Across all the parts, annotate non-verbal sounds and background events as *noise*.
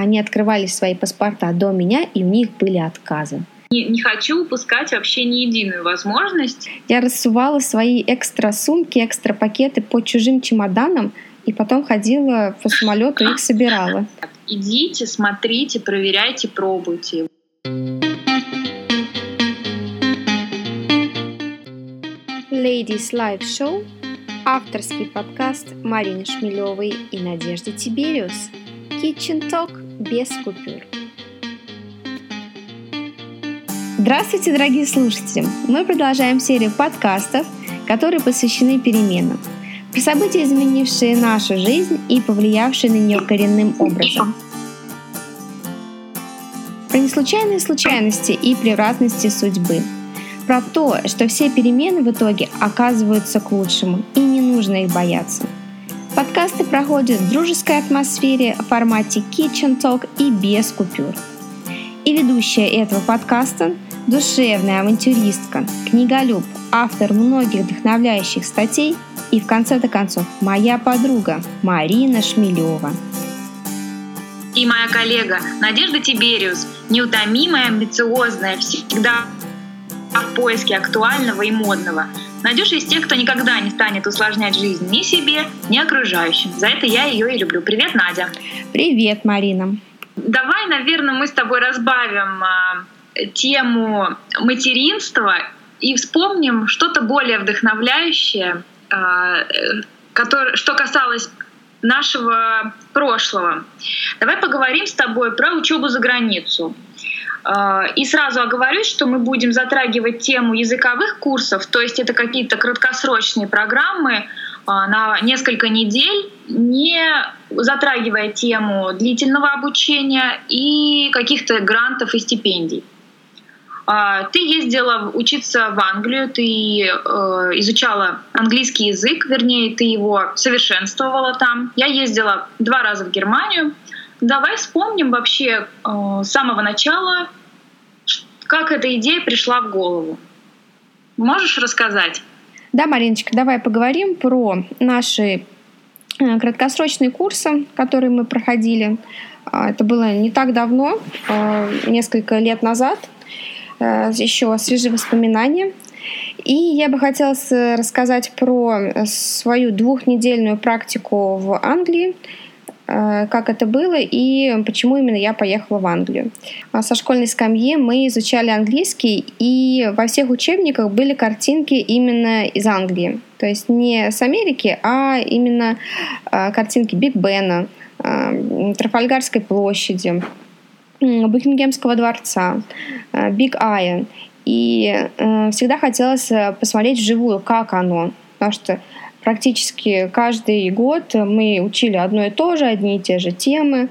они открывали свои паспорта до меня, и у них были отказы. Не, не хочу упускать вообще ни единую возможность. Я рассувала свои экстра сумки, экстра пакеты по чужим чемоданам, и потом ходила по самолету и их собирала. Идите, смотрите, проверяйте, пробуйте. Ladies Live Show – авторский подкаст Марины Шмелевой и Надежды Тибериус. Kitchen Talk без купюр. Здравствуйте, дорогие слушатели! Мы продолжаем серию подкастов, которые посвящены переменам. Про события, изменившие нашу жизнь и повлиявшие на нее коренным образом. Про неслучайные случайности и превратности судьбы – про то, что все перемены в итоге оказываются к лучшему, и не нужно их бояться. Подкасты проходят в дружеской атмосфере в формате Kitchen Talk и без купюр. И ведущая этого подкаста – душевная авантюристка, книголюб, автор многих вдохновляющих статей и, в конце-то концов, моя подруга Марина Шмелева. И моя коллега Надежда Тибериус, неутомимая, амбициозная, всегда в поиске актуального и модного. Надюша из тех, кто никогда не станет усложнять жизнь ни себе, ни окружающим. За это я ее и люблю. Привет, Надя. Привет, Марина. Давай, наверное, мы с тобой разбавим э, тему материнства и вспомним что-то более вдохновляющее, э, который, что касалось нашего прошлого. Давай поговорим с тобой про учебу за границу. А, и сразу оговорюсь, что мы будем затрагивать тему языковых курсов, то есть это какие-то краткосрочные программы а, на несколько недель, не затрагивая тему длительного обучения и каких-то грантов и стипендий. А, ты ездила учиться в Англию, ты э, изучала английский язык, вернее, ты его совершенствовала там. Я ездила два раза в Германию. Давай вспомним вообще э, с самого начала, как эта идея пришла в голову. Можешь рассказать? Да, Мариночка, давай поговорим про наши э, краткосрочные курсы, которые мы проходили. А, это было не так давно, а, несколько лет назад. Э, Еще свежие воспоминания. И я бы хотела рассказать про свою двухнедельную практику в Англии Э, как это было и почему именно я поехала в Англию. А со школьной скамьи мы изучали английский, и во всех учебниках были картинки именно из Англии. То есть не с Америки, а именно э, картинки Биг Бена, э, Трафальгарской площади, Букингемского дворца, Big Eye. И всегда хотелось посмотреть вживую, как оно. Потому что практически каждый год мы учили одно и то же, одни и те же темы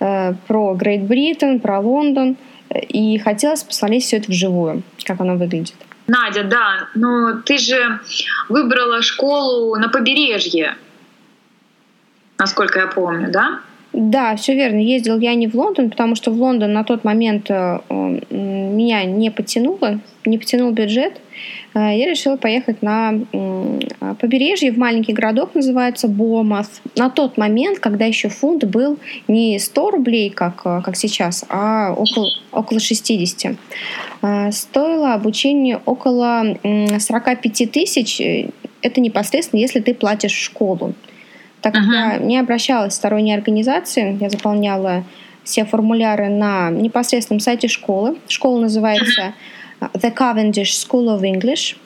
э, про Great Britain, про Лондон, и хотелось посмотреть все это вживую, как оно выглядит. Надя, да, но ты же выбрала школу на побережье, насколько я помню, да? Да, все верно. Ездила я не в Лондон, потому что в Лондон на тот момент э, меня не потянуло, не потянул бюджет. Э, я решила поехать на побережье в маленький городок, называется Bournemouth. На тот момент, когда еще фунт был не 100 рублей, как, э, как сейчас, а около, около 60. Стоило обучение около 45 тысяч. Это непосредственно, если ты платишь школу. Так как uh-huh. я не обращалась в сторонние организации, я заполняла все формуляры на непосредственном сайте школы. Школа называется The Cavendish School of English.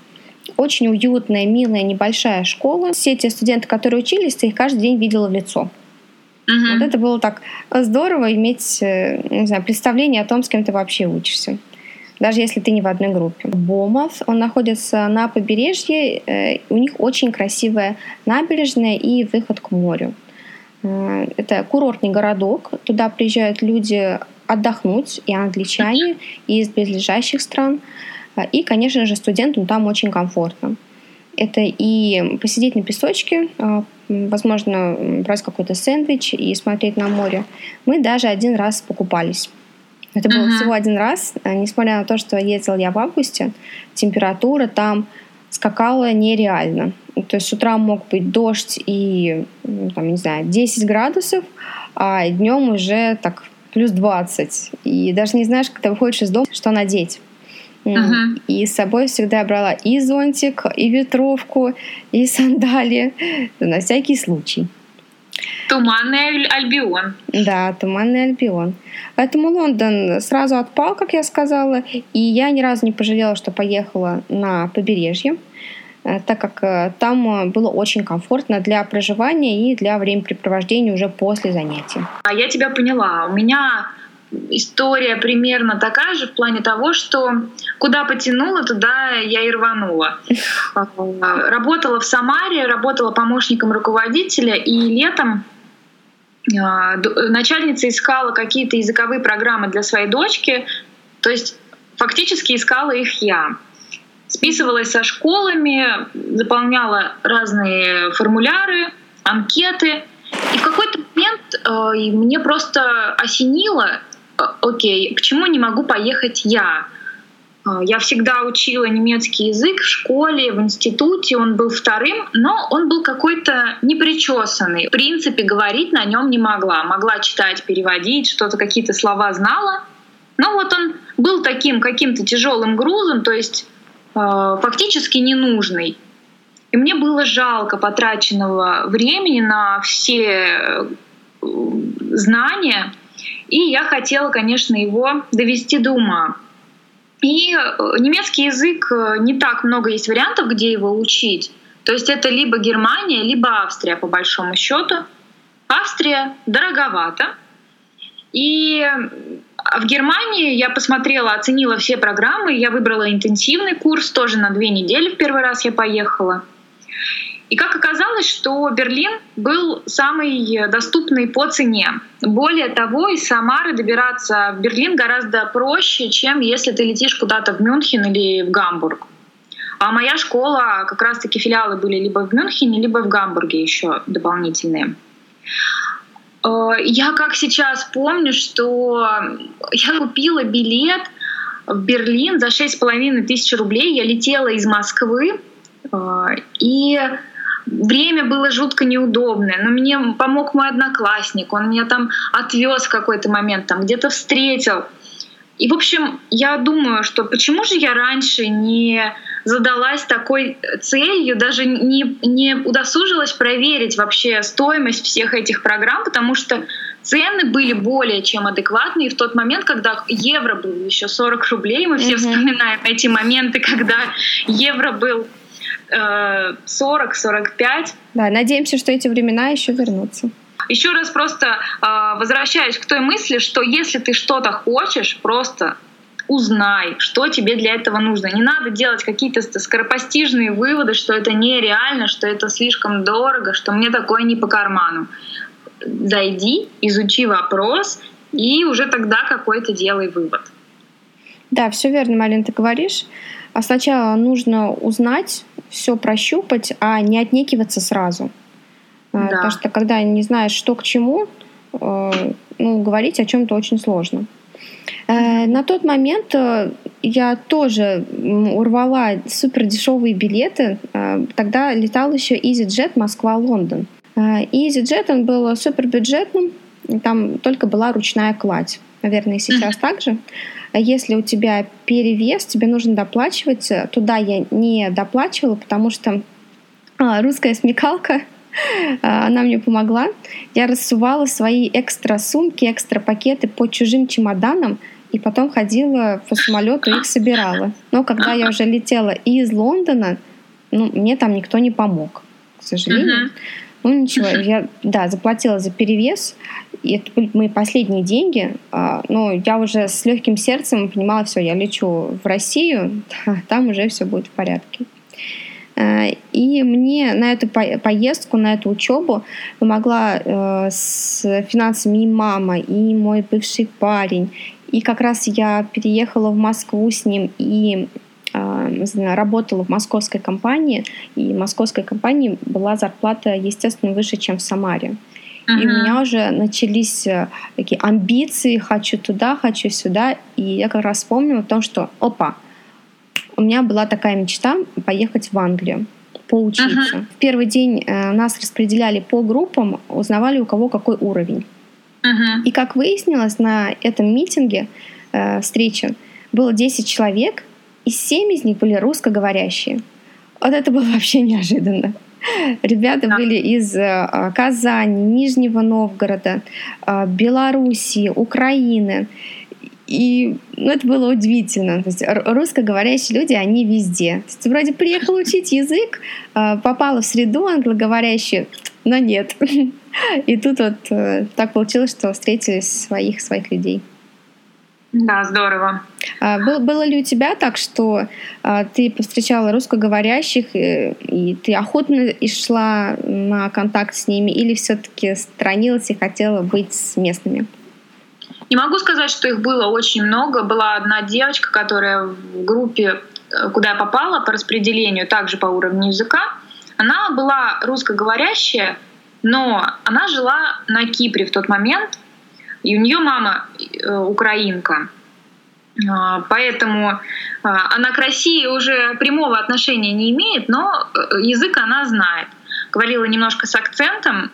Очень уютная, милая, небольшая школа. Все те студенты, которые учились, ты их каждый день видела в лицо. Uh-huh. Вот это было так здорово иметь э, не знаю, представление о том, с кем ты вообще учишься даже если ты не в одной группе. Бомов, он находится на побережье, э, у них очень красивая набережная и выход к морю. Э, это курортный городок, туда приезжают люди отдохнуть, и англичане, и из близлежащих стран. Э, и, конечно же, студентам там очень комфортно. Это и посидеть на песочке, возможно, брать какой-то сэндвич и смотреть на море. Мы даже один раз покупались. Это было uh-huh. всего один раз, э, несмотря на то, что ездила я в августе, температура там скакала нереально. То есть с утра мог быть дождь и, там, не знаю, 10 градусов, а днем уже так плюс 20. И даже не знаешь, когда выходишь из дома, что надеть. Uh-huh. И с собой всегда брала и зонтик, и ветровку, и *laughs* сандали на всякий случай. Туманный Альбион. Да, Туманный Альбион. Поэтому Лондон сразу отпал, как я сказала, и я ни разу не пожалела, что поехала на побережье, э, так как э, там было очень комфортно для проживания и для времяпрепровождения уже после занятий. А я тебя поняла. У меня история примерно такая же в плане того, что куда потянула, туда я и рванула. *laughs* Работала в Самаре, работала помощником руководителя, и летом а, начальница искала какие-то языковые программы для своей дочки, то есть фактически искала их я. Списывалась со школами, заполняла разные формуляры, анкеты. И в какой-то момент э, мне просто осенило, окей, почему не могу поехать я? А, я всегда учила немецкий язык в школе, в институте, он был вторым, но он был какой-то непричесанный. В принципе, говорить на нем не могла. Могла читать, переводить, что-то, какие-то слова знала. Но вот он был таким каким-то тяжелым грузом, то есть э, фактически ненужный. И мне было жалко потраченного времени на все э, знания, и я хотела, конечно, его довести до ума. И э, немецкий язык, э, не так много есть вариантов, где его учить. То есть это либо Германия, либо Австрия, по большому счету. Австрия дороговато. И в Германии я посмотрела, оценила все программы. Я выбрала интенсивный курс, тоже на две недели в первый раз я поехала. И как оказалось, что Берлин был самый доступный по цене. Более того, из Самары добираться в Берлин гораздо проще, чем если ты летишь куда-то в Мюнхен или в Гамбург. А моя школа, как раз-таки филиалы были либо в Мюнхене, либо в Гамбурге еще дополнительные. Э, я как сейчас помню, что я купила билет в Берлин за 6,5 тысяч рублей. Я летела из Москвы, э, и Время было жутко неудобное, но мне помог мой одноклассник, он меня там отвез в какой-то момент, там где-то встретил. И, в общем, я думаю, что почему же я раньше не задалась такой целью, даже не, не удосужилась проверить вообще стоимость всех этих программ, потому что цены были более чем адекватные. в тот момент, когда евро был еще 40 рублей, мы все mm-hmm. вспоминаем эти моменты, *laughs* когда евро был 40-45. Да, надеемся, что эти времена еще вернутся. Еще раз просто э, возвращаюсь к той мысли, что если ты что-то хочешь, просто узнай, что тебе для этого нужно. Не надо делать какие-то скоропостижные выводы, что это нереально, что это слишком дорого, что мне такое не по карману. Зайди, изучи вопрос и уже тогда какой-то делай вывод. Да, все верно, Малин, ты говоришь. А сначала нужно узнать, все прощупать, а не отнекиваться сразу. А, да. Потому что когда не знаешь, что к чему, э, ну, говорить о чем-то очень сложно. Э, на тот момент э, я тоже урвала супер дешевые билеты. Тогда летал еще EasyJet Москва-Лондон. EasyJet он был супер бюджетным, там только была ручная кладь. Наверное, и сейчас так же. А если у тебя перевес, тебе нужно доплачивать. Туда я не доплачивала, потому что а, русская смекалка, а, *laughs* она мне помогла. Я рассувала свои экстра сумки, экстра пакеты по чужим чемоданам, и потом ходила по самолету и их собирала. Но когда я уже летела из Лондона, ну, мне там никто не помог, к сожалению. Uh-huh. Ну ничего, *laughs* я да, заплатила за перевес, и это были мои последние деньги, а, но я уже с легким сердцем понимала, все, я лечу в Россию, *laughs* там уже все будет в порядке. А, и мне на эту поездку, на эту учебу помогла э, с финансами и мама, и мой бывший парень. И как раз я переехала в Москву с ним и а, работала в московской компании, и в московской компании была зарплата, естественно, выше, чем в Самаре. Uh-huh. И у меня уже начались э, такие амбиции, хочу туда, хочу сюда. И я как раз вспомнила о том, что, опа, у меня была такая мечта поехать в Англию поучиться. Uh-huh. В первый день э, нас распределяли по группам, узнавали у кого какой уровень. Uh-huh. И как выяснилось, на этом митинге, э, встрече, было 10 человек, и 7 из них были русскоговорящие. Вот это было вообще неожиданно. Ребята да. были из э, Казани, Нижнего Новгорода, э, Белоруссии, Украины. И ну, это было удивительно. То есть русскоговорящие люди, они везде. То есть, вроде приехал учить язык, э, попала в среду англоговорящую, но нет. *laughs* И тут вот так получилось, что встретили своих своих людей. Да, здорово. А, был, было ли у тебя так, что а, ты повстречала русскоговорящих, и, э, и ты охотно и шла на контакт с ними, или все-таки странилась и хотела быть с местными? Не могу сказать, что их было очень много. Была одна девочка, которая в группе, э, куда я попала по распределению, также по уровню языка, она была русскоговорящая, но она жила на Кипре в тот момент, и у нее мама э, украинка. А, поэтому а, она к России уже прямого отношения не имеет, но э, язык она знает. Говорила немножко с акцентом,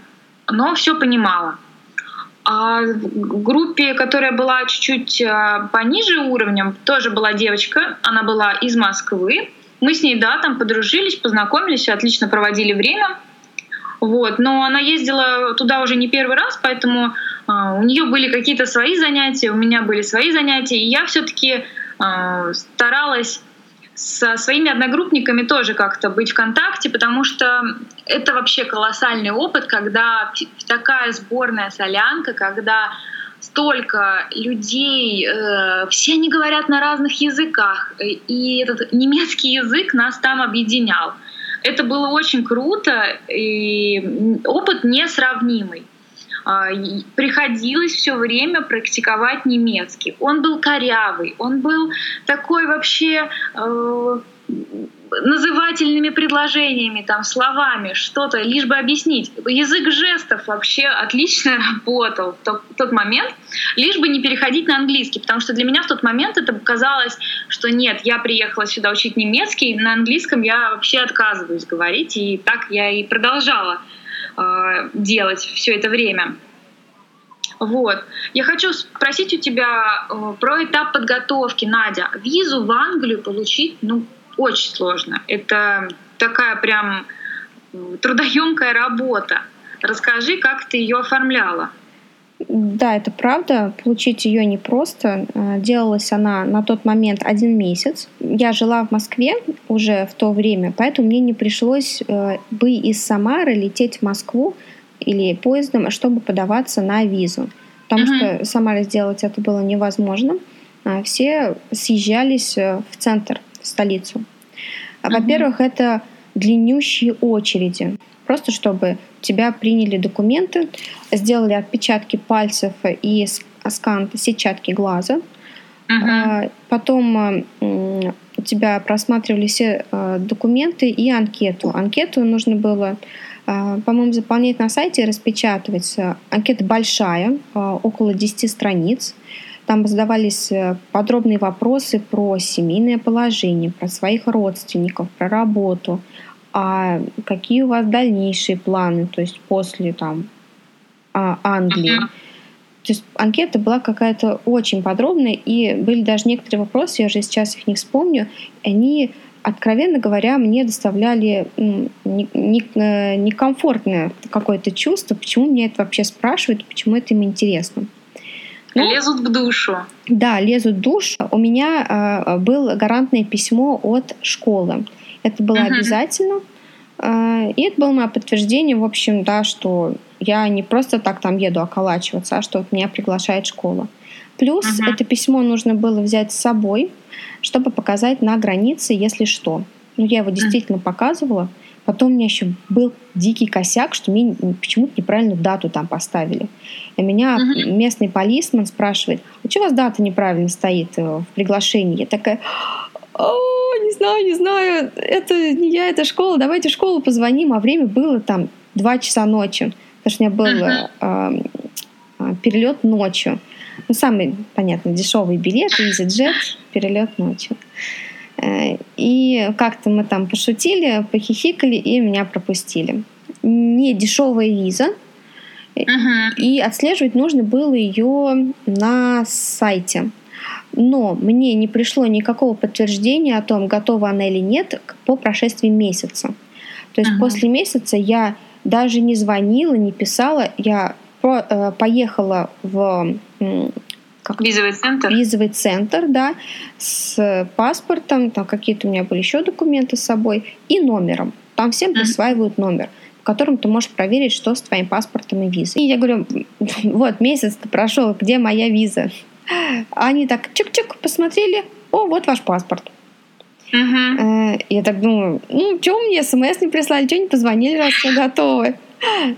но все понимала. А в группе, которая была чуть-чуть а, пониже уровнем, тоже была девочка, она была из Москвы. Мы с ней, да, там подружились, познакомились, отлично проводили время. Вот. Но она ездила туда уже не первый раз, поэтому у нее были какие-то свои занятия, у меня были свои занятия, и я все-таки а, старалась со своими одногруппниками тоже как-то быть в контакте, потому что это вообще колоссальный опыт, когда такая сборная солянка, когда столько людей, э, все они говорят на разных языках, и этот немецкий язык нас там объединял. Это было очень круто, и опыт несравнимый. А, приходилось все время практиковать немецкий. Он был корявый, он был такой вообще э, назывательными предложениями, там, словами, что-то, лишь бы объяснить. Язык жестов вообще отлично *laughs* работал в тот, в тот момент, лишь бы не переходить на английский, потому что для меня в тот момент это казалось, что нет, я приехала сюда учить немецкий, на английском я вообще отказываюсь говорить, и так я и продолжала делать все это время. Вот. Я хочу спросить у тебя э, про этап подготовки, Надя. Визу в Англию получить, ну, очень сложно. Это такая прям э, трудоемкая работа. Расскажи, как ты ее оформляла. Да, это правда. Получить ее непросто. Э, делалась она на тот момент один месяц. Я жила в Москве уже в то время, поэтому мне не пришлось э, бы из Самары лететь в Москву или поездом, чтобы подаваться на визу. Потому uh-huh. что Самаре сделать это было невозможно. А все съезжались э, в центр, в столицу. Uh-huh. Во-первых, это длиннющие очереди просто чтобы тебя приняли документы, сделали отпечатки пальцев и скан сетчатки глаза. Uh-huh. Потом у тебя просматривали все а, документы и анкету. Анкету нужно было, а, по-моему, заполнять на сайте и распечатывать. Анкета большая, около 10 страниц. Там задавались э, подробные вопросы про семейное положение, про своих родственников, про работу, а какие у вас дальнейшие планы, то есть после там а, Англии. Uh-huh. То есть анкета была какая-то очень подробная, и были даже некоторые вопросы, я уже сейчас их не вспомню, они, откровенно говоря, мне доставляли э, некомфортное какое-то чувство, почему мне это вообще спрашивают, почему это им интересно. Ну, лезут в душу. Да, лезут в душу. У меня э, было гарантное письмо от школы. Это было uh-huh. обязательно. А, и это было мое подтверждение, в общем, да, что я не просто так там еду околачиваться, а что вот меня приглашает школа. Плюс uh-huh. это письмо нужно было взять с собой, чтобы показать на границе, если что. Ну, я его действительно uh-huh. показывала. Потом у меня еще был дикий косяк, что мне почему-то неправильную дату там поставили. И меня uh-huh. местный полисман спрашивает, а что у вас дата неправильно стоит э, в приглашении? Я такая, о, не знаю, не знаю, это не я, это школа, давайте в школу позвоним, а время было там 2 часа ночи, потому что у меня был uh-huh. э, перелет ночью. Ну, самый, понятно, дешевый билет, EasyJet, перелет ночью. И как-то мы там пошутили, похихикали, и меня пропустили. Не дешевая виза, Uh-huh. И отслеживать нужно было ее на сайте. Но мне не пришло никакого подтверждения о том, готова она или нет по прошествии месяца. То есть uh-huh. после месяца я даже не звонила, не писала, я э, поехала в как визовый центр. Визовый центр, да, с паспортом, там какие-то у меня были еще документы с собой и номером. Там всем присваивают номер в котором ты можешь проверить, что с твоим паспортом и визой. И я говорю, вот месяц прошел, где моя виза? Они так чик-чик посмотрели, о, вот ваш паспорт. Uh-huh. Я так думаю, ну, что мне смс не прислали, что не позвонили, раз все готовы.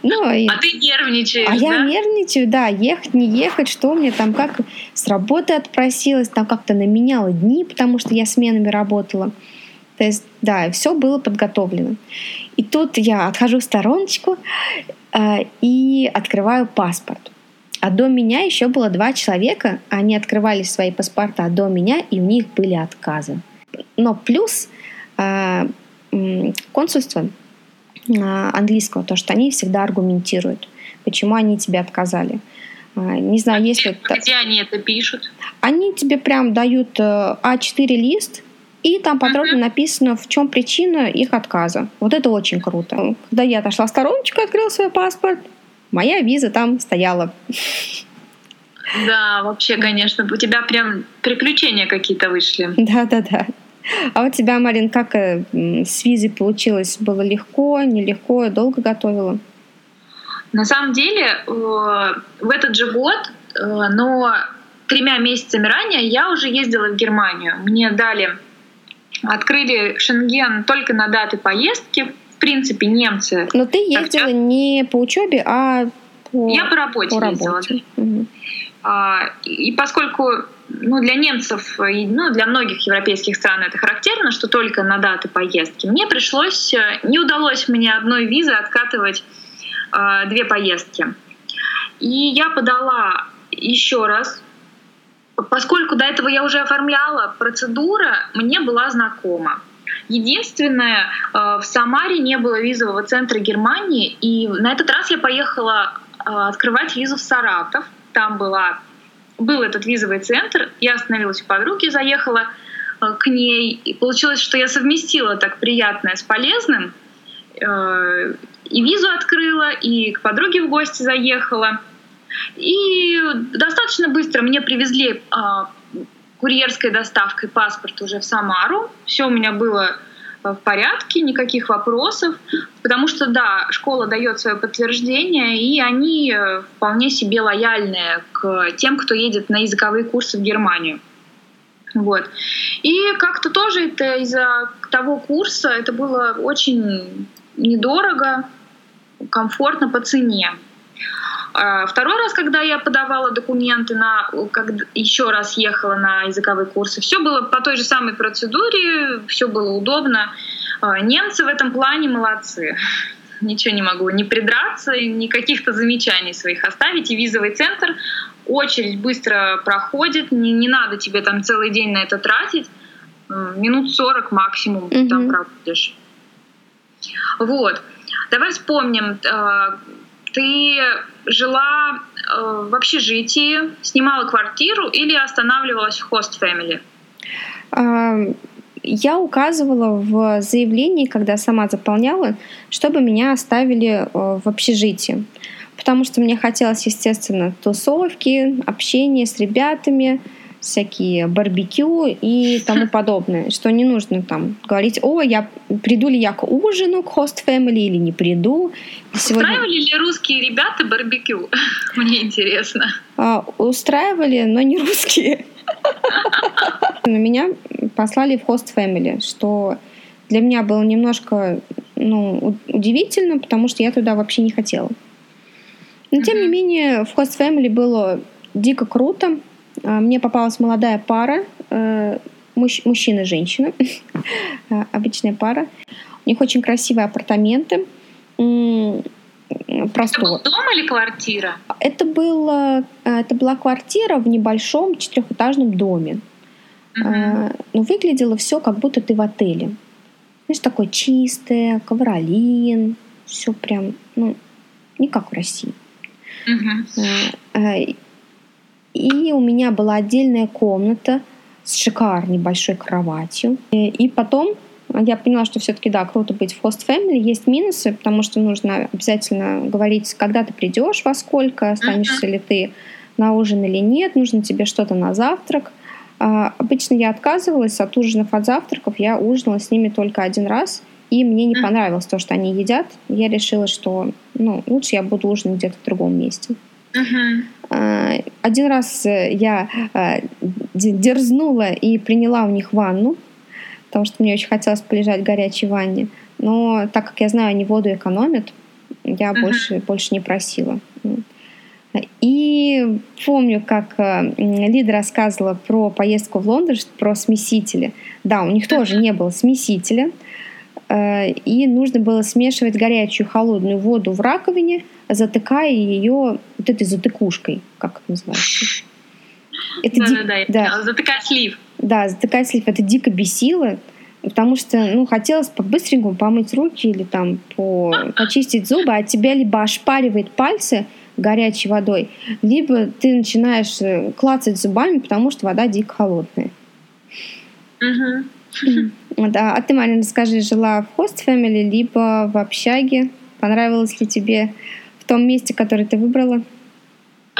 Ну, и... А ты нервничаешь, А да? я нервничаю, да, ехать, не ехать, что мне там, как с работы отпросилась, там как-то наменяла дни, потому что я сменами работала. То есть, да, все было подготовлено. И тут я отхожу в стороночку э, и открываю паспорт. А до меня еще было два человека, они открывали свои паспорта до меня, и у них были отказы. Но плюс э, консульство английского, то, что они всегда аргументируют, почему они тебе отказали. Э, не знаю, а если... Где, где они это пишут? Они тебе прям дают А4 лист, и там подробно uh-huh. написано, в чем причина их отказа. Вот это очень круто. Когда я отошла в стороночку, открыла свой паспорт, моя виза там стояла. Да, вообще, конечно, у тебя прям приключения какие-то вышли. Да-да-да. А у тебя, Марин, как э, с визой получилось? Было легко, нелегко, долго готовила? На самом деле, э, в этот же год, э, но тремя месяцами ранее я уже ездила в Германию. Мне дали, открыли Шенген только на даты поездки. В принципе, немцы... Но ты ездила так, не по учебе, а по... Я по работе по ездила. Работе. Угу. А, и поскольку ну, для немцев и ну, для многих европейских стран это характерно, что только на даты поездки, мне пришлось, э, не удалось мне одной визы откатывать э, две поездки. И я подала еще раз, поскольку до этого я уже оформляла, процедура мне была знакома. Единственное, э, в Самаре не было визового центра Германии, и на этот раз я поехала э, открывать визу в Саратов — там была, был этот визовый центр, я остановилась у подруги, заехала э, к ней, и получилось, что я совместила так приятное с полезным, э, и визу открыла, и к подруге в гости заехала. И достаточно быстро мне привезли а, курьерской доставкой паспорт уже в Самару. Все у меня было в порядке, никаких вопросов, потому что, да, школа дает свое подтверждение, и они э, вполне себе лояльны к тем, кто едет на языковые курсы в Германию. Вот. И как-то тоже это из-за того курса это было очень недорого, комфортно по цене. А второй раз, когда я подавала документы на, когда еще раз ехала на языковые курсы, все было по той же самой процедуре, все было удобно. А, немцы в этом плане молодцы. *laughs* Ничего не могу не придраться, ни каких-то замечаний своих оставить. И визовый центр, очередь быстро проходит, не, не надо тебе там целый день на это тратить. Минут 40 максимум mm-hmm. там проводишь. Вот. Давай вспомним, а, ты жила э, в общежитии, снимала квартиру или останавливалась в хост-фэмили? Я указывала в заявлении, когда сама заполняла, чтобы меня оставили э, в общежитии. Потому что мне хотелось, естественно, тусовки, общение с ребятами, всякие барбекю и тому подобное, что не нужно там говорить, о, я приду ли я к ужину, к хост family или не приду. Сегодня... Устраивали ли русские ребята барбекю? *laughs* Мне интересно. А, устраивали, но не русские. *laughs* Меня послали в хост family, что для меня было немножко ну, удивительно, потому что я туда вообще не хотела. Но тем не менее в хост family было дико круто. А, мне попалась молодая пара, э, мужч- мужчина и женщина, *laughs* а, обычная пара. У них очень красивые апартаменты. Простор. Это был дом или квартира? Это, было, э, это была квартира в небольшом четырехэтажном доме. Угу. Но выглядело все, как будто ты в отеле. Знаешь, такое чистое, ковролин, все прям, ну, не как в России. Uh-huh. И у меня была отдельная комната с шикарной большой кроватью. И потом я поняла, что все-таки да, круто быть в host family. Есть минусы, потому что нужно обязательно говорить, когда ты придешь, во сколько, останешься ли ты на ужин или нет, нужно тебе что-то на завтрак. А, обычно я отказывалась от ужинов, от завтраков. Я ужинала с ними только один раз, и мне не понравилось то, что они едят. Я решила, что ну, лучше я буду ужинать где-то в другом месте. Uh-huh. Один раз э, я а, дерзнула и приняла у них ванну, потому что мне очень хотелось полежать в горячей ванне. Но так как я знаю, они воду экономят, я uh-huh. больше, больше не просила. И помню, как э, Лида рассказывала про поездку в Лондон, про смесители. Да, у них тоже не было смесителя. Э, и нужно было смешивать горячую холодную воду в раковине, затыкая ее вот этой затыкушкой, как это называется. *laughs* Это да, ди... да, да, да. затыкать слив. Да, затыкать слив. Это дико бесило, потому что, ну, хотелось по-быстренькому помыть руки или там по... *laughs* почистить зубы, а тебя либо ошпаривает пальцы горячей водой, либо ты начинаешь э, клацать зубами, потому что вода дико холодная. Угу. Да. А ты, Марина, скажи, жила в хост family, либо в общаге? Понравилось ли тебе в том месте, которое ты выбрала?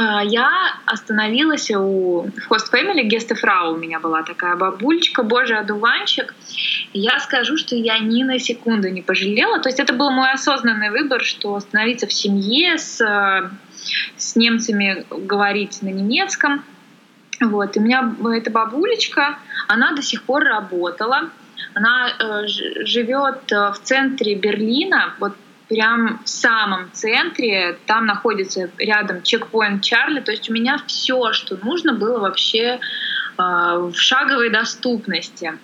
А, я остановилась у хост family, гестефрау у меня была такая бабульчика, божий одуванчик. Я скажу, что я ни на секунду не пожалела. То есть это был мой осознанный выбор, что остановиться в семье с, с немцами, говорить на немецком. Вот. И у меня эта бабулечка, она до сих пор работала. Она э, живет э, в центре Берлина, вот прям в самом центре, там находится рядом чекпоинт Чарли, то есть у меня все, что нужно, было вообще э, в шаговой доступности.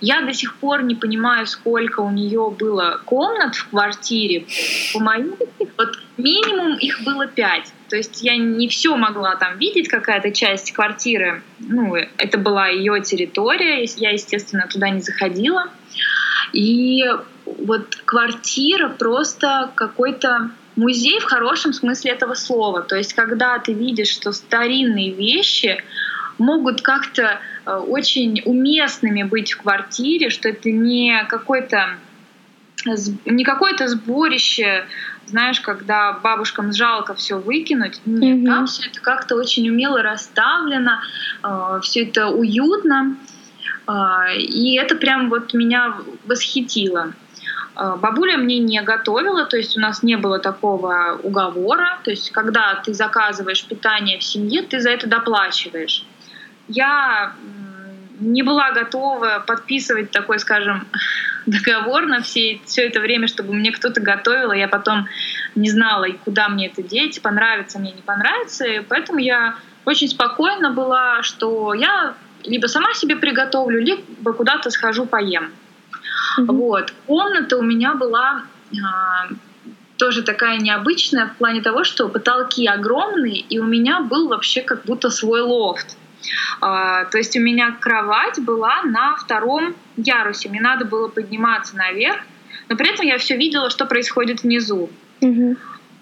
Я до сих пор не понимаю, сколько у нее было комнат в квартире. По моим, *laughs* вот минимум их было пять. То есть я не все могла там видеть, какая-то часть квартиры. Ну, это была ее территория, я, естественно, туда не заходила. И вот квартира просто какой-то музей в хорошем смысле этого слова. То есть, когда ты видишь, что старинные вещи могут как-то э, очень уместными быть в квартире, что это не какой-то не какое-то сборище, знаешь, когда бабушкам жалко все выкинуть. Нет, mm-hmm. там все это как-то очень умело расставлено, э, все это уютно. Э, и это прям вот меня восхитило. Э, бабуля мне не готовила, то есть у нас не было такого уговора. То есть когда ты заказываешь питание в семье, ты за это доплачиваешь. Я не была готова подписывать такой, скажем, *laughs* договор на все, все это время, чтобы мне кто-то готовил, и я потом не знала, куда мне это деть, понравится мне, не понравится. И поэтому я очень спокойна была, что я либо сама себе приготовлю, либо куда-то схожу поем. Mm-hmm. Вот. Комната у меня была а, тоже такая необычная в плане того, что потолки огромные, и у меня был вообще как будто свой лофт. А, то есть у меня кровать была на втором ярусе. Мне надо было подниматься наверх, но при этом я все видела, что происходит внизу. Mm-hmm.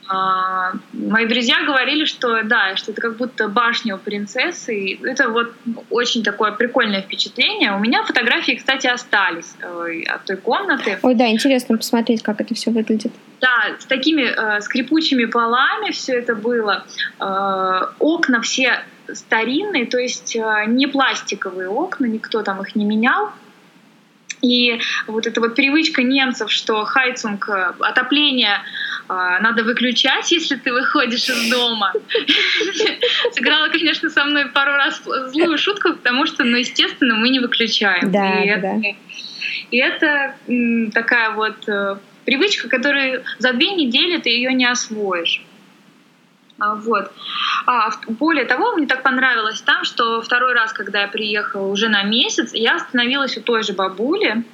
А, мои друзья говорили, что да, что это как будто башня у принцессы. И это вот очень такое прикольное впечатление. У меня фотографии, кстати, остались э, от той комнаты. Ой, да, интересно посмотреть, как это все выглядит. Да, с такими э, скрипучими полами все это было. Э, окна все старинные, то есть э, не пластиковые окна, никто там их не менял. И вот эта вот привычка немцев, что хайцунг, э, отопление надо выключать, если ты выходишь из дома. Сыграла, конечно, со мной пару раз злую шутку, потому что, ну, естественно, мы не выключаем. Да, и, да. Это, и это такая вот э, привычка, которую за две недели ты ее не освоишь. А, вот. А, более того, мне так понравилось там, что второй раз, когда я приехала уже на месяц, я остановилась у той же бабули,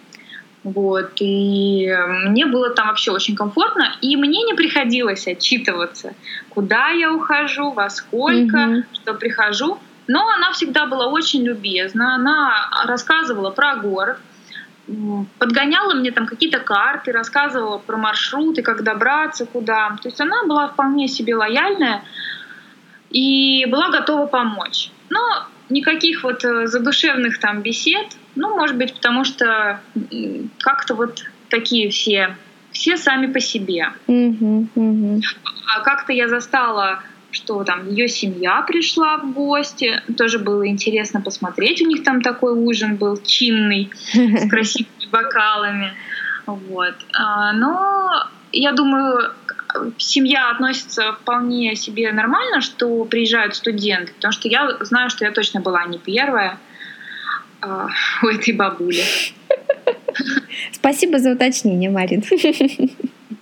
вот, и мне было там вообще очень комфортно, и мне не приходилось отчитываться, куда я ухожу, во сколько, mm-hmm. что прихожу. Но она всегда была очень любезна, она рассказывала про город, подгоняла мне там какие-то карты, рассказывала про маршруты, как добраться куда. То есть она была вполне себе лояльная и была готова помочь. Но никаких вот э, задушевных там бесед, ну, может быть, потому что как-то вот такие все, все сами по себе. Mm-hmm, mm-hmm. А как-то я застала что там ее семья пришла в гости. Тоже было интересно посмотреть. У них там такой ужин был чинный, с *laughs* красивыми бокалами. Вот. А, но я думаю, семья относится вполне себе нормально, что приезжают студенты, потому что я знаю, что я точно была не первая а, у этой бабули. Спасибо за уточнение, Марин.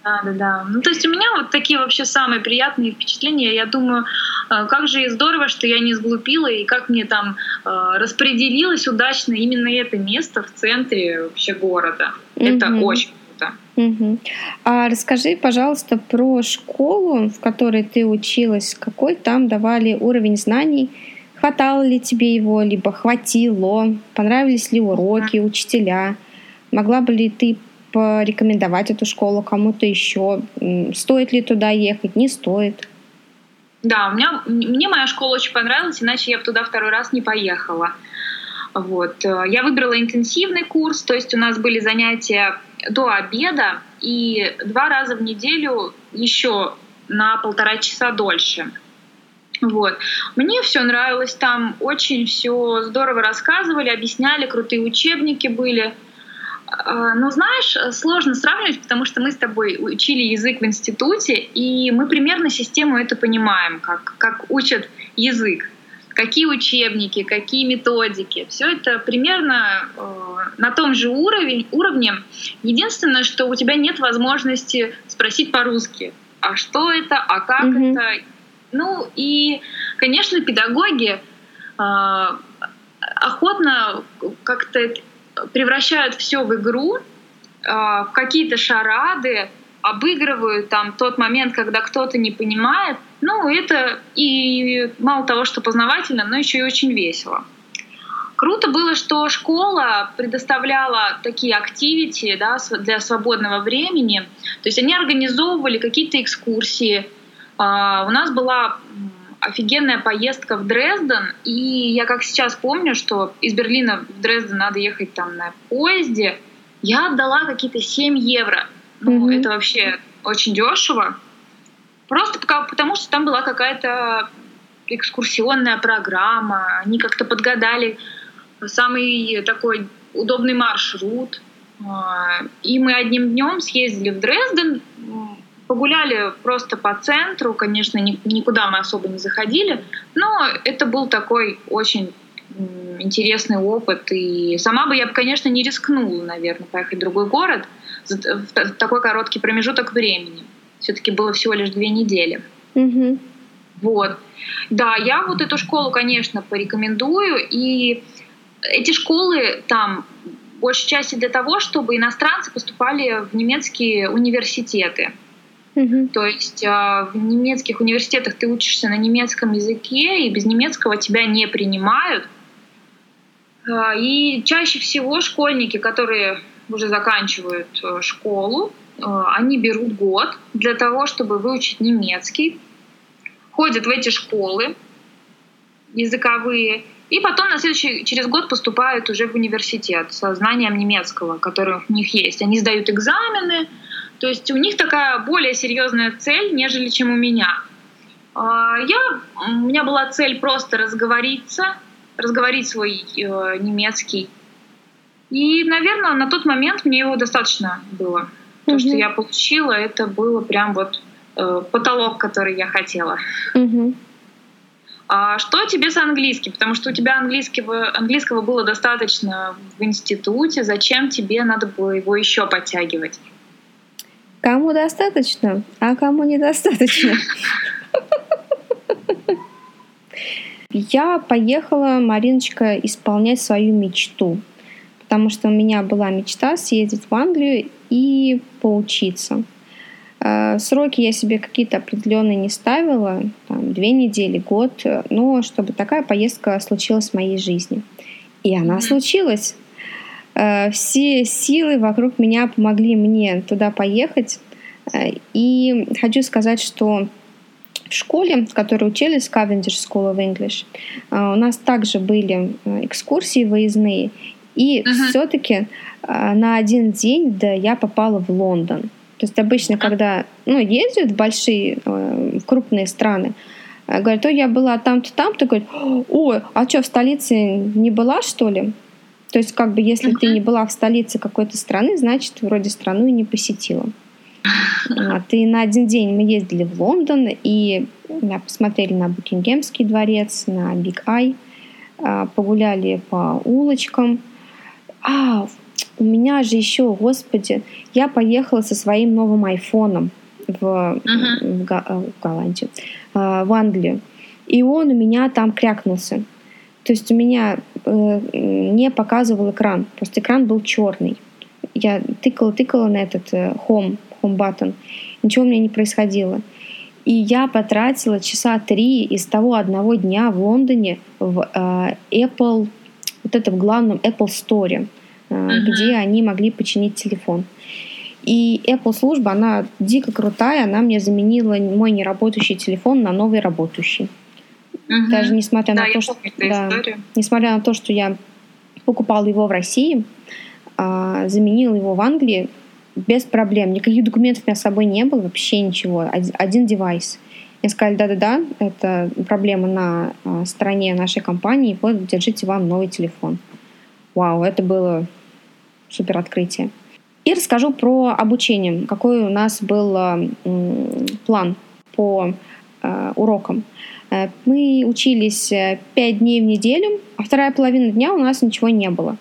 Да, да, да. Ну, то есть у меня вот такие вообще самые приятные впечатления. Я думаю, э, как же здорово, что я не сглупила, и как мне там э, распределилось удачно именно это место в центре вообще города. Mm-hmm. Это очень. Угу. А расскажи, пожалуйста, про школу, в которой ты училась. Какой там давали уровень знаний? Хватало ли тебе его, либо хватило? Понравились ли уроки, учителя? Могла бы ли ты порекомендовать эту школу кому-то еще? Стоит ли туда ехать, не стоит? Да, у меня, мне моя школа очень понравилась, иначе я бы туда второй раз не поехала. Вот. Э, я выбрала интенсивный курс, то есть у нас были занятия до обеда и два раза в неделю еще на полтора часа дольше. Вот. Мне все нравилось там, очень все здорово рассказывали, объясняли, крутые учебники были. А, ну, знаешь, сложно сравнивать, потому что мы с тобой учили язык в институте, и мы примерно систему это понимаем, как, как учат язык. Какие учебники, какие методики. Все это примерно э, на том же уровень, уровне. Единственное, что у тебя нет возможности спросить по-русски, а что это, а как mm-hmm. это. Ну и, конечно, педагоги э, охотно как-то превращают все в игру, а, в какие-то шарады, обыгрывают там тот момент, когда кто-то не понимает. Ну, это и мало того, что познавательно, но еще и очень весело. Круто было, что школа предоставляла такие активити да, для свободного времени. То есть они организовывали какие-то экскурсии. А, у нас была офигенная поездка в Дрезден, и я как сейчас помню, что из Берлина в Дрезден надо ехать там на поезде, я отдала какие-то 7 евро. Ну, mm-hmm. это вообще очень дешево. Просто потому, что там была какая-то экскурсионная программа, они как-то подгадали самый такой удобный маршрут. А, и мы одним днем съездили в Дрезден, Погуляли просто по центру, конечно, никуда мы особо не заходили, но это был такой очень интересный опыт. И сама бы я, конечно, не рискнула, наверное, поехать в другой город в такой короткий промежуток времени. Все-таки было всего лишь две недели. Mm-hmm. Вот. Да, я вот эту школу, конечно, порекомендую. И эти школы там большей части для того, чтобы иностранцы поступали в немецкие университеты. Угу. То есть а, в немецких университетах ты учишься на немецком языке, и без немецкого тебя не принимают. А, и чаще всего школьники, которые уже заканчивают э, школу, они берут год для того, чтобы выучить немецкий, ходят в эти школы языковые, и потом на следующий, через год поступают уже в университет со знанием немецкого, который у них есть. Они сдают экзамены, то есть у них такая более серьезная цель, нежели чем у меня. А, я, у меня была цель просто разговориться, разговорить свой э, немецкий. И, наверное, на тот момент мне его достаточно было. То, mm что я получила, это было прям вот э, потолок, который я хотела. mm А что тебе с английским? Потому что у тебя английского, английского было достаточно в институте. Зачем тебе надо было его еще подтягивать? Кому достаточно, а кому недостаточно. Я поехала, Мариночка, исполнять свою мечту, потому что у меня была мечта съездить в Англию и поучиться. Э, сроки я себе какие-то определенные не ставила, там, две недели, год, но чтобы такая поездка случилась в моей жизни. И она случилась. Э, все силы вокруг меня помогли мне туда поехать. Э, и хочу сказать, что в школе, в которой учились, Cavendish School of English, у нас также были экскурсии выездные. И uh-huh. все-таки на один день да, я попала в Лондон. То есть обычно, когда ну, ездят в большие, в крупные страны, говорят, о, я была там-то, там-то, говорят, о, а что, в столице не была, что ли? То есть, как бы, если uh-huh. ты не была в столице какой-то страны, значит, вроде страну и не посетила. *laughs* Вот. И на один день мы ездили в Лондон и да, посмотрели на Букингемский дворец, на Биг Ай, а, погуляли по улочкам. А, у меня же еще, господи, я поехала со своим новым айфоном в, uh-huh. в, в Голландию, а, в Англию. И он у меня там крякнулся. То есть у меня э, не показывал экран, просто экран был черный. Я тыкала, тыкала на этот э, home, home button, ничего у меня не происходило. И я потратила часа три из того одного дня в Лондоне в э, Apple, вот это в главном Apple Store, uh-huh. где они могли починить телефон. И Apple служба, она дико крутая, она мне заменила мой неработающий телефон на новый работающий. Угу. Даже несмотря да, на то, что да, несмотря на то, что я покупала его в России, а, заменила его в Англии без проблем. Никаких документов у меня с собой не было, вообще ничего. Один девайс. Мне сказали, да-да-да, это проблема на а, стороне нашей компании, вот, держите вам новый телефон. Вау, это было супер открытие. И расскажу про обучение, какой у нас был м, план по э, урокам. Э, мы учились э, пять дней в неделю, а вторая половина дня у нас ничего не было.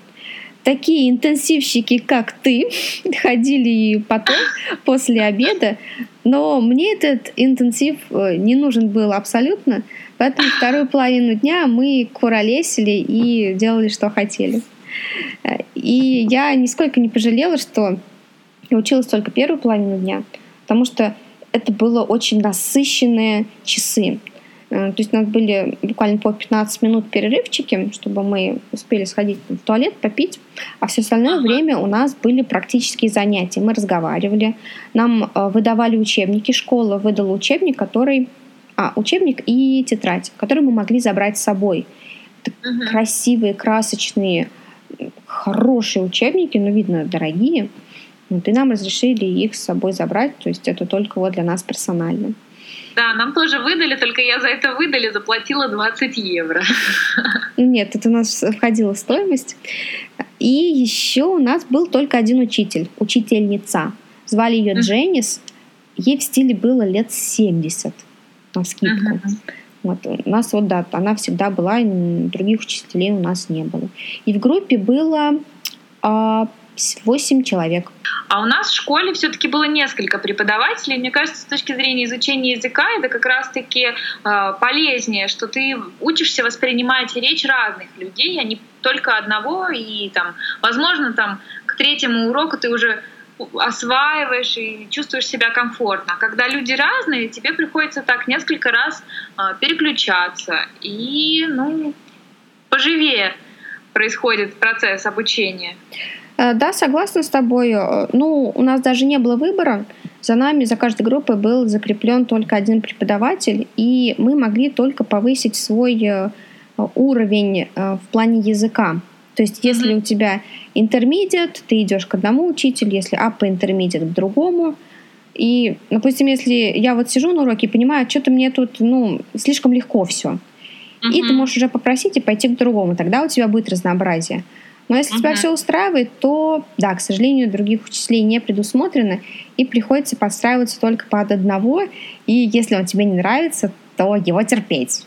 Такие интенсивщики, как ты, *laughs* ходили и потом, после обеда, но мне этот интенсив э, не нужен был абсолютно, поэтому вторую половину дня мы куролесили и делали, что хотели. И я нисколько не пожалела, что я училась только первую половину дня, потому что это было очень насыщенные часы. Э, то есть у нас были буквально по 15 минут перерывчики, чтобы мы успели сходить в туалет, попить. А все остальное время у нас были практические занятия. Мы разговаривали, нам э, выдавали учебники. Школа выдала учебник, который... А, учебник и тетрадь, который мы могли забрать с собой. Это ага. Красивые, красочные, хорошие учебники, но, видно, дорогие. Вот, и нам разрешили их с собой забрать. То есть это только вот для нас персонально. Да, нам тоже выдали, только я за это выдали, заплатила 20 евро. Нет, это у нас входила стоимость. И еще у нас был только один учитель, учительница. Звали ее Дженнис. Ей в стиле было лет 70 на скидку. Uh-huh. Вот. У нас вот, да, она всегда была, других учителей у нас не было. И в группе было а, 8 человек. А у нас в школе все-таки было несколько преподавателей. Мне кажется, с точки зрения изучения языка это как раз-таки э, полезнее, что ты учишься воспринимать речь разных людей, а не только одного. И там, возможно, там к третьему уроку ты уже осваиваешь и чувствуешь себя комфортно. Когда люди разные, тебе приходится так несколько раз э, переключаться. И, ну, поживее происходит процесс обучения. Э, да, согласна с тобой. Э, ну, у нас даже не было выбора. За нами, за каждой группой был закреплен только один преподаватель, и мы могли только повысить свой э, уровень в плане языка. То есть, если mm-hmm. у тебя интермедиат, ты идешь к одному учителю, если upper intermediate к другому. И, допустим, если я вот сижу на уроке и понимаю, что-то мне тут, ну, слишком легко все. Mm-hmm. И ты можешь уже попросить и пойти к другому. Тогда у тебя будет разнообразие. Но если uh-huh. тебя все устраивает, то, да, к сожалению, других учителей не предусмотрено, и приходится подстраиваться только под одного, и если он тебе не нравится, то его терпеть.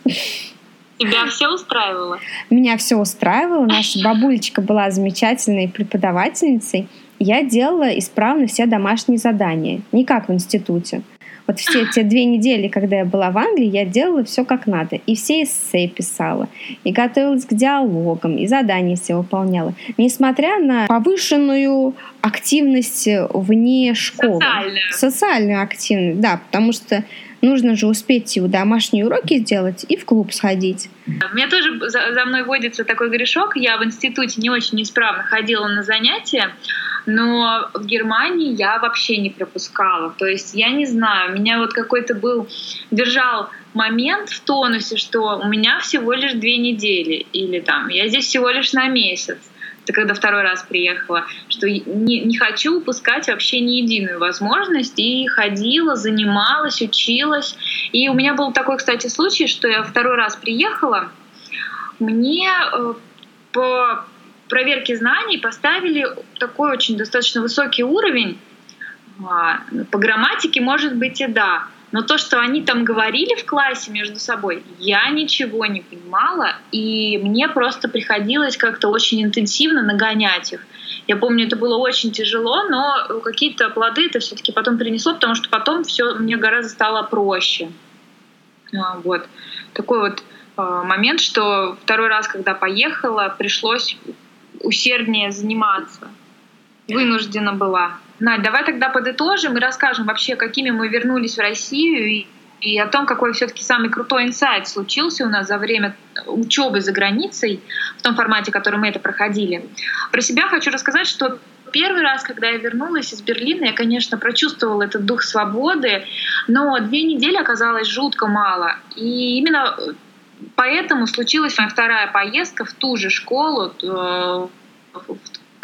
Тебя все устраивало? Меня все устраивало. Наша бабулечка была замечательной преподавательницей. Я делала исправно все домашние задания, не как в институте. Вот все те две недели, когда я была в Англии, я делала все как надо. И все эссе писала, и готовилась к диалогам, и задания все выполняла. Несмотря на повышенную активность вне школы. Социальную. Социальную активность, да, потому что нужно же успеть и домашние уроки сделать, и в клуб сходить. У меня тоже за, за мной водится такой грешок. Я в институте не очень исправно ходила на занятия, но в Германии я вообще не пропускала. То есть я не знаю, меня вот какой-то был, держал момент в тонусе, что у меня всего лишь две недели, или там я здесь всего лишь на месяц. Это когда второй раз приехала, что не, не хочу упускать вообще ни единую возможность. И ходила, занималась, училась. И у меня был такой, кстати, случай, что я второй раз приехала, мне э, по проверке знаний поставили такой очень достаточно высокий уровень. А, по грамматике, может быть, и да. Но то, что они там говорили в классе между собой, я ничего не понимала, и мне просто приходилось как-то очень интенсивно нагонять их. Я помню, это было очень тяжело, но какие-то плоды это все-таки потом принесло, потому что потом все мне гораздо стало проще. А, вот такой вот а, момент, что второй раз, когда поехала, пришлось усерднее заниматься. Вынуждена была. Надь, давай тогда подытожим и расскажем вообще, какими мы вернулись в Россию и, и о том, какой все-таки самый крутой инсайт случился у нас за время учебы за границей в том формате, в котором мы это проходили. Про себя хочу рассказать, что первый раз, когда я вернулась из Берлина, я, конечно, прочувствовала этот дух свободы, но две недели оказалось жутко мало. И именно поэтому случилась моя вторая поездка в ту же школу, э,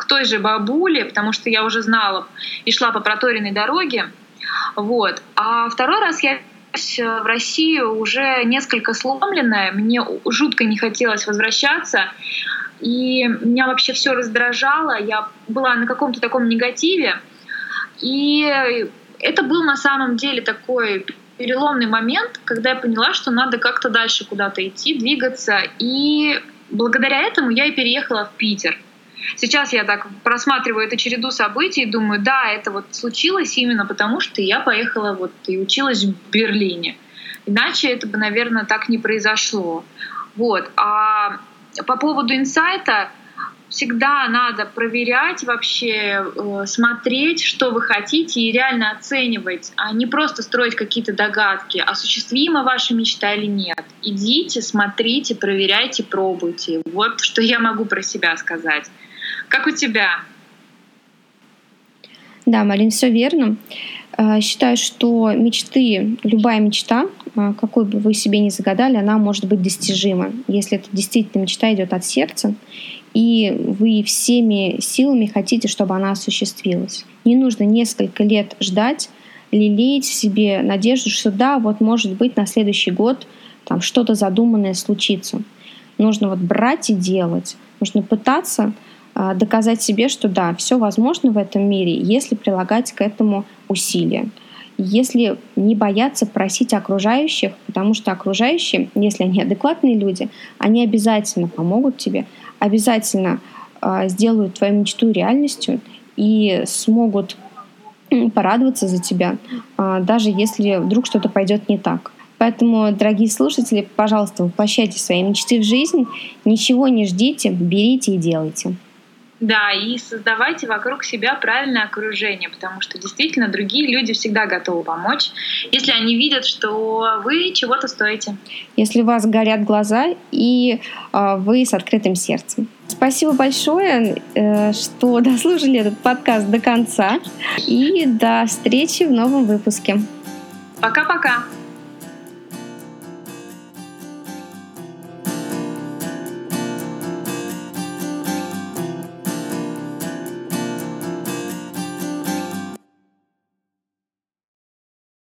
к той же бабуле, потому что я уже знала и шла по проторенной дороге. Вот. А второй раз я в Россию уже несколько сломленная, мне жутко не хотелось возвращаться, и меня вообще все раздражало, я была на каком-то таком негативе, и это был на самом деле такой переломный момент, когда я поняла, что надо как-то дальше куда-то идти, двигаться, и благодаря этому я и переехала в Питер — Сейчас я так просматриваю эту череду событий и думаю, да, это вот случилось именно потому, что я поехала вот и училась в Берлине. Иначе это бы, наверное, так не произошло. Вот. А по поводу инсайта, всегда надо проверять вообще, э, смотреть, что вы хотите и реально оценивать, а не просто строить какие-то догадки, осуществима ваша мечта или нет. Идите, смотрите, проверяйте, пробуйте. Вот что я могу про себя сказать. Как у тебя? Да, Марин, все верно. А, считаю, что мечты, любая мечта, а, какой бы вы себе ни загадали, она может быть достижима, если это действительно мечта идет от сердца, и вы всеми силами хотите, чтобы она осуществилась. Не нужно несколько лет ждать, лелеять в себе надежду, что да, вот может быть на следующий год там что-то задуманное случится. Нужно вот брать и делать. Нужно пытаться доказать себе, что да, все возможно в этом мире, если прилагать к этому усилия. Если не бояться просить окружающих, потому что окружающие, если они адекватные люди, они обязательно помогут тебе, обязательно э, сделают твою мечту реальностью и смогут порадоваться за тебя, э, даже если вдруг что-то пойдет не так. Поэтому, дорогие слушатели, пожалуйста, воплощайте свои мечты в жизнь, ничего не ждите, берите и делайте. Да, и создавайте вокруг себя правильное окружение, потому что действительно другие люди всегда готовы помочь, если они видят, что вы чего-то стоите. Если у вас горят глаза и э, вы с открытым сердцем. Спасибо большое, э, что *laughs* дослушали этот подкаст до конца. И до встречи в новом выпуске. Пока-пока.